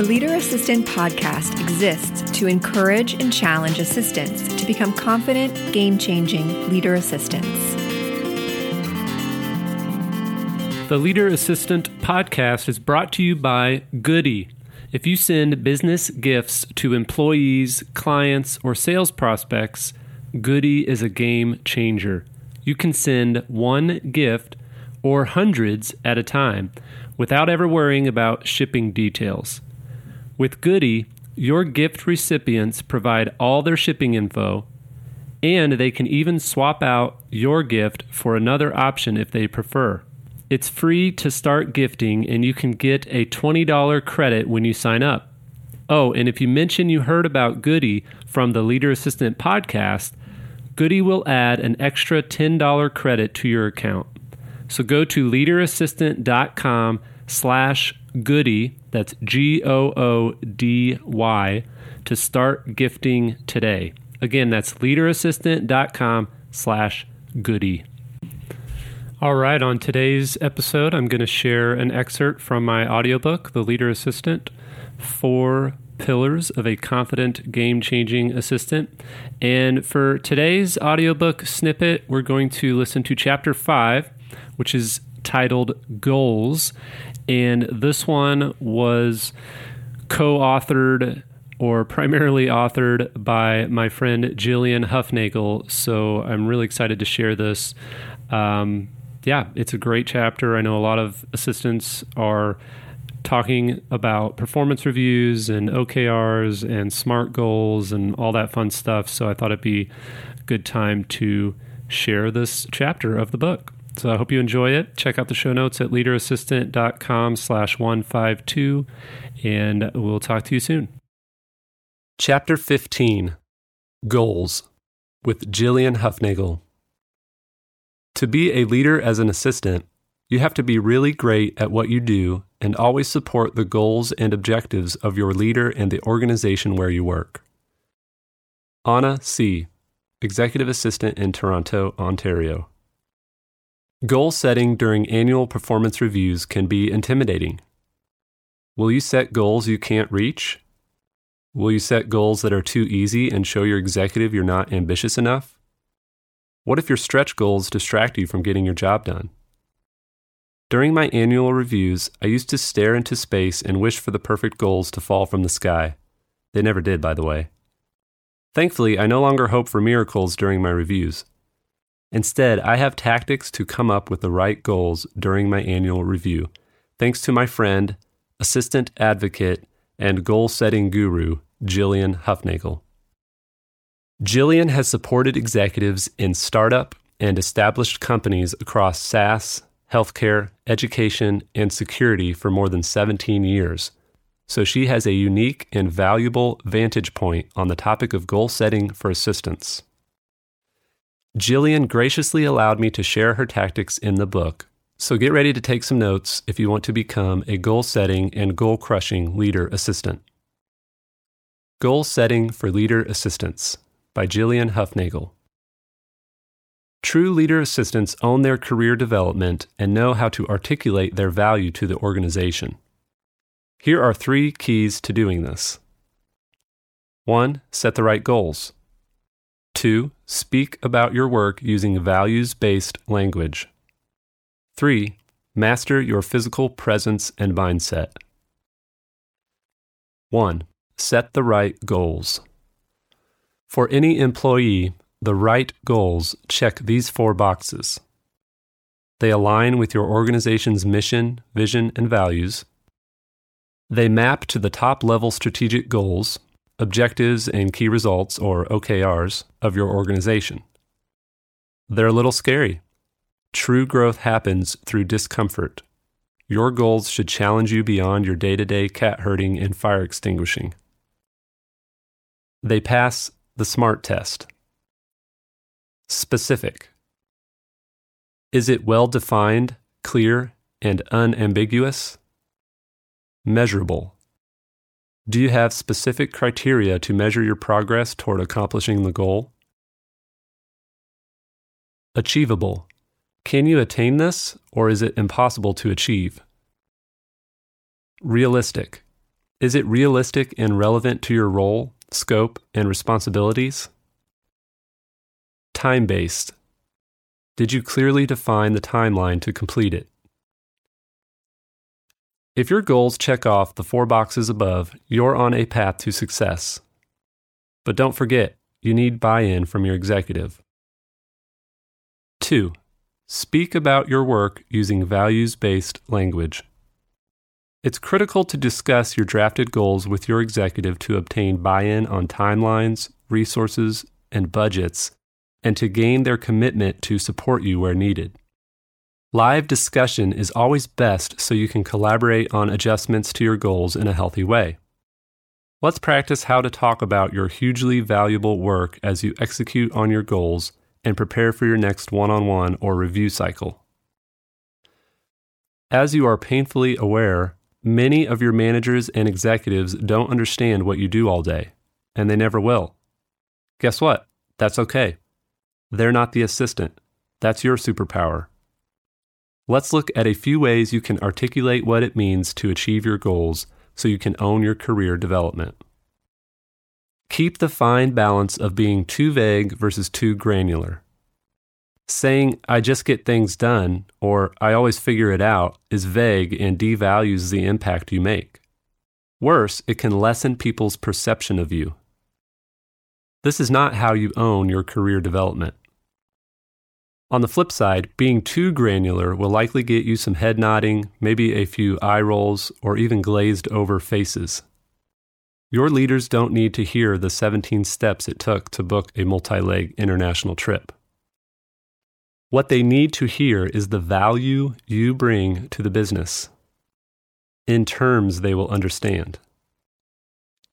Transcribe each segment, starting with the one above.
The Leader Assistant podcast exists to encourage and challenge assistants to become confident, game changing leader assistants. The Leader Assistant podcast is brought to you by Goody. If you send business gifts to employees, clients, or sales prospects, Goody is a game changer. You can send one gift or hundreds at a time without ever worrying about shipping details. With Goody, your gift recipients provide all their shipping info, and they can even swap out your gift for another option if they prefer. It's free to start gifting, and you can get a $20 credit when you sign up. Oh, and if you mention you heard about Goody from the Leader Assistant podcast, Goody will add an extra $10 credit to your account. So go to leaderassistant.com slash goody, that's G O O D Y, to start gifting today. Again, that's leaderassistant.com slash goody. All right, on today's episode, I'm going to share an excerpt from my audiobook, The Leader Assistant Four Pillars of a Confident Game Changing Assistant. And for today's audiobook snippet, we're going to listen to chapter five, which is titled Goals. And this one was co authored or primarily authored by my friend Jillian Hufnagel. So I'm really excited to share this. Um, yeah, it's a great chapter. I know a lot of assistants are talking about performance reviews and OKRs and SMART goals and all that fun stuff. So I thought it'd be a good time to share this chapter of the book. So I hope you enjoy it. Check out the show notes at leaderassistant.com slash 152 and we'll talk to you soon. Chapter 15 Goals with Jillian Hufnagel. To be a leader as an assistant, you have to be really great at what you do and always support the goals and objectives of your leader and the organization where you work. Anna C., Executive Assistant in Toronto, Ontario. Goal setting during annual performance reviews can be intimidating. Will you set goals you can't reach? Will you set goals that are too easy and show your executive you're not ambitious enough? What if your stretch goals distract you from getting your job done? During my annual reviews, I used to stare into space and wish for the perfect goals to fall from the sky. They never did, by the way. Thankfully, I no longer hope for miracles during my reviews. Instead, I have tactics to come up with the right goals during my annual review, thanks to my friend, assistant advocate, and goal setting guru, Jillian Hufnagel. Jillian has supported executives in startup and established companies across SaaS, healthcare, education, and security for more than 17 years. So she has a unique and valuable vantage point on the topic of goal setting for assistants. Jillian graciously allowed me to share her tactics in the book, so get ready to take some notes if you want to become a goal setting and goal crushing leader assistant. Goal Setting for Leader Assistants by Jillian Hufnagel. True leader assistants own their career development and know how to articulate their value to the organization. Here are three keys to doing this 1. Set the right goals. 2. Speak about your work using values based language. 3. Master your physical presence and mindset. 1. Set the right goals. For any employee, the right goals check these four boxes. They align with your organization's mission, vision, and values. They map to the top level strategic goals, objectives, and key results, or OKRs, of your organization. They're a little scary. True growth happens through discomfort. Your goals should challenge you beyond your day to day cat herding and fire extinguishing. They pass the SMART test. Specific. Is it well defined, clear, and unambiguous? Measurable. Do you have specific criteria to measure your progress toward accomplishing the goal? Achievable. Can you attain this, or is it impossible to achieve? Realistic. Is it realistic and relevant to your role, scope, and responsibilities? Time based. Did you clearly define the timeline to complete it? If your goals check off the four boxes above, you're on a path to success. But don't forget, you need buy in from your executive. 2. Speak about your work using values based language. It's critical to discuss your drafted goals with your executive to obtain buy in on timelines, resources, and budgets, and to gain their commitment to support you where needed. Live discussion is always best so you can collaborate on adjustments to your goals in a healthy way. Let's practice how to talk about your hugely valuable work as you execute on your goals and prepare for your next one on one or review cycle. As you are painfully aware, many of your managers and executives don't understand what you do all day, and they never will. Guess what? That's okay. They're not the assistant. That's your superpower. Let's look at a few ways you can articulate what it means to achieve your goals so you can own your career development. Keep the fine balance of being too vague versus too granular. Saying, I just get things done, or I always figure it out, is vague and devalues the impact you make. Worse, it can lessen people's perception of you. This is not how you own your career development. On the flip side, being too granular will likely get you some head nodding, maybe a few eye rolls, or even glazed over faces. Your leaders don't need to hear the 17 steps it took to book a multi leg international trip. What they need to hear is the value you bring to the business in terms they will understand.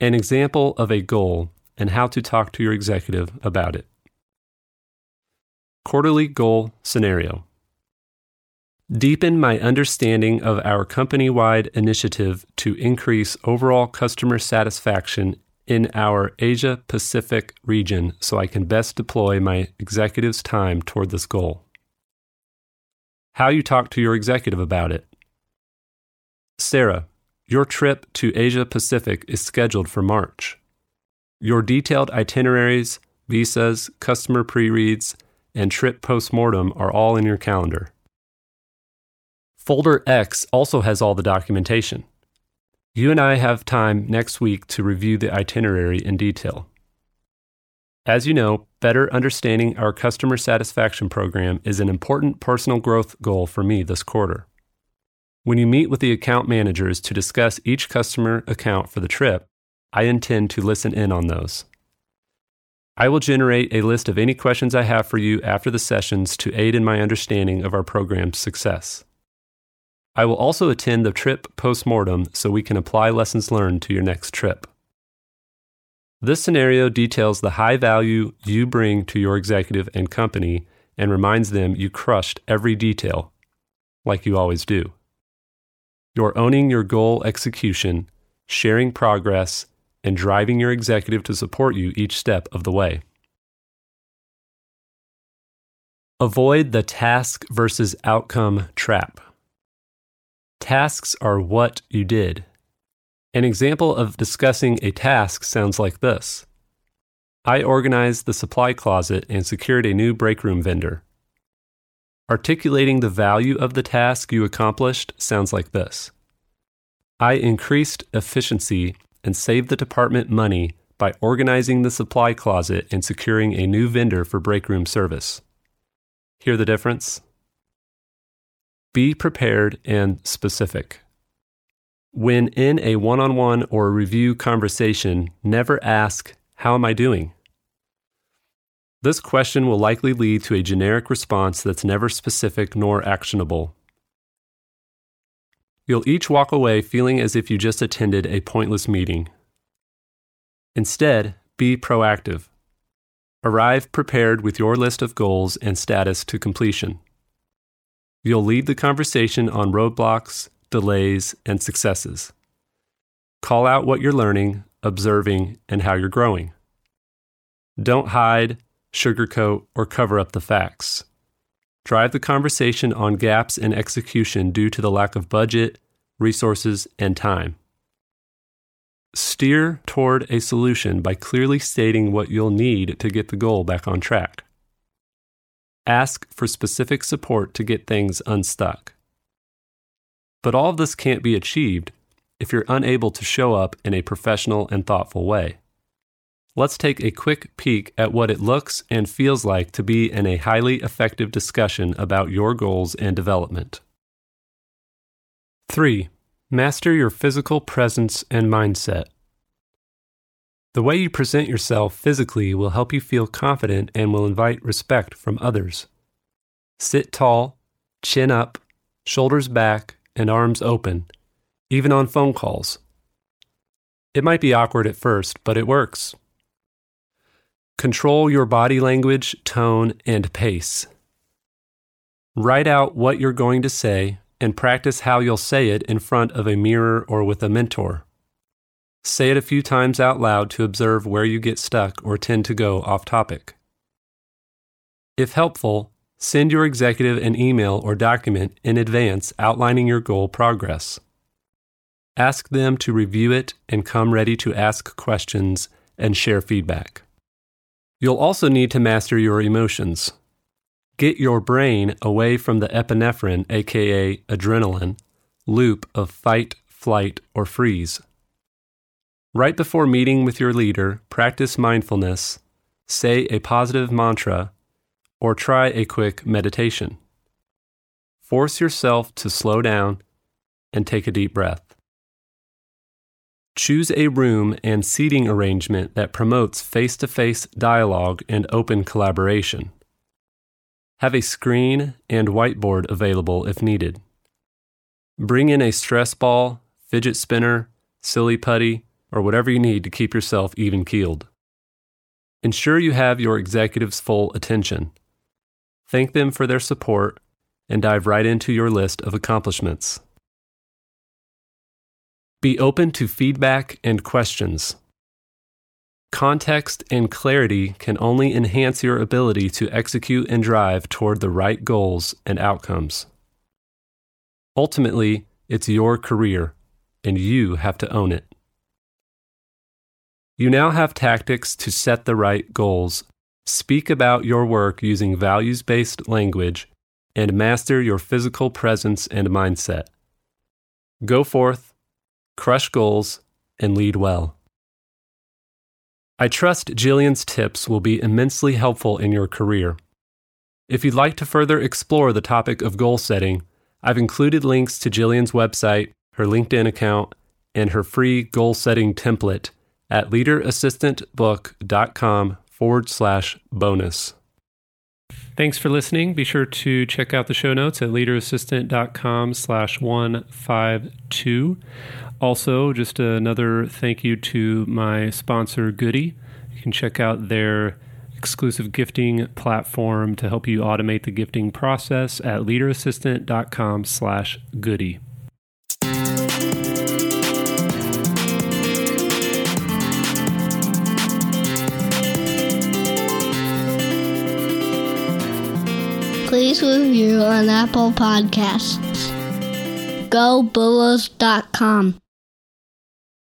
An example of a goal and how to talk to your executive about it. Quarterly Goal Scenario Deepen my understanding of our company wide initiative to increase overall customer satisfaction in our Asia Pacific region so I can best deploy my executive's time toward this goal. How you talk to your executive about it. Sarah, your trip to Asia Pacific is scheduled for March. Your detailed itineraries, visas, customer pre reads, and trip postmortem are all in your calendar. Folder X also has all the documentation. You and I have time next week to review the itinerary in detail. As you know, better understanding our customer satisfaction program is an important personal growth goal for me this quarter. When you meet with the account managers to discuss each customer account for the trip, I intend to listen in on those. I will generate a list of any questions I have for you after the sessions to aid in my understanding of our program's success. I will also attend the trip postmortem so we can apply lessons learned to your next trip. This scenario details the high value you bring to your executive and company and reminds them you crushed every detail, like you always do. You're owning your goal execution, sharing progress, and driving your executive to support you each step of the way. Avoid the task versus outcome trap. Tasks are what you did. An example of discussing a task sounds like this I organized the supply closet and secured a new break room vendor. Articulating the value of the task you accomplished sounds like this I increased efficiency and save the department money by organizing the supply closet and securing a new vendor for breakroom service. Hear the difference? Be prepared and specific. When in a one on one or review conversation, never ask, How am I doing? This question will likely lead to a generic response that's never specific nor actionable. You'll each walk away feeling as if you just attended a pointless meeting. Instead, be proactive. Arrive prepared with your list of goals and status to completion. You'll lead the conversation on roadblocks, delays, and successes. Call out what you're learning, observing, and how you're growing. Don't hide, sugarcoat, or cover up the facts. Drive the conversation on gaps in execution due to the lack of budget, resources, and time. steer toward a solution by clearly stating what you'll need to get the goal back on track. Ask for specific support to get things unstuck. But all of this can't be achieved if you're unable to show up in a professional and thoughtful way. Let's take a quick peek at what it looks and feels like to be in a highly effective discussion about your goals and development. 3. Master your physical presence and mindset. The way you present yourself physically will help you feel confident and will invite respect from others. Sit tall, chin up, shoulders back, and arms open, even on phone calls. It might be awkward at first, but it works. Control your body language, tone, and pace. Write out what you're going to say and practice how you'll say it in front of a mirror or with a mentor. Say it a few times out loud to observe where you get stuck or tend to go off topic. If helpful, send your executive an email or document in advance outlining your goal progress. Ask them to review it and come ready to ask questions and share feedback. You'll also need to master your emotions. Get your brain away from the epinephrine, aka adrenaline, loop of fight, flight, or freeze. Right before meeting with your leader, practice mindfulness, say a positive mantra, or try a quick meditation. Force yourself to slow down and take a deep breath. Choose a room and seating arrangement that promotes face to face dialogue and open collaboration. Have a screen and whiteboard available if needed. Bring in a stress ball, fidget spinner, silly putty, or whatever you need to keep yourself even keeled. Ensure you have your executives' full attention. Thank them for their support and dive right into your list of accomplishments. Be open to feedback and questions. Context and clarity can only enhance your ability to execute and drive toward the right goals and outcomes. Ultimately, it's your career, and you have to own it. You now have tactics to set the right goals, speak about your work using values based language, and master your physical presence and mindset. Go forth, crush goals, and lead well. I trust Jillian's tips will be immensely helpful in your career. If you'd like to further explore the topic of goal setting, I've included links to Jillian's website, her LinkedIn account, and her free goal setting template at leaderassistantbook.com forward slash bonus. Thanks for listening. Be sure to check out the show notes at leaderassistant.com slash 152. Also, just another thank you to my sponsor, Goody. You can check out their exclusive gifting platform to help you automate the gifting process at leaderassistant.com slash goody. Please review on Apple Podcasts. GoBulls.com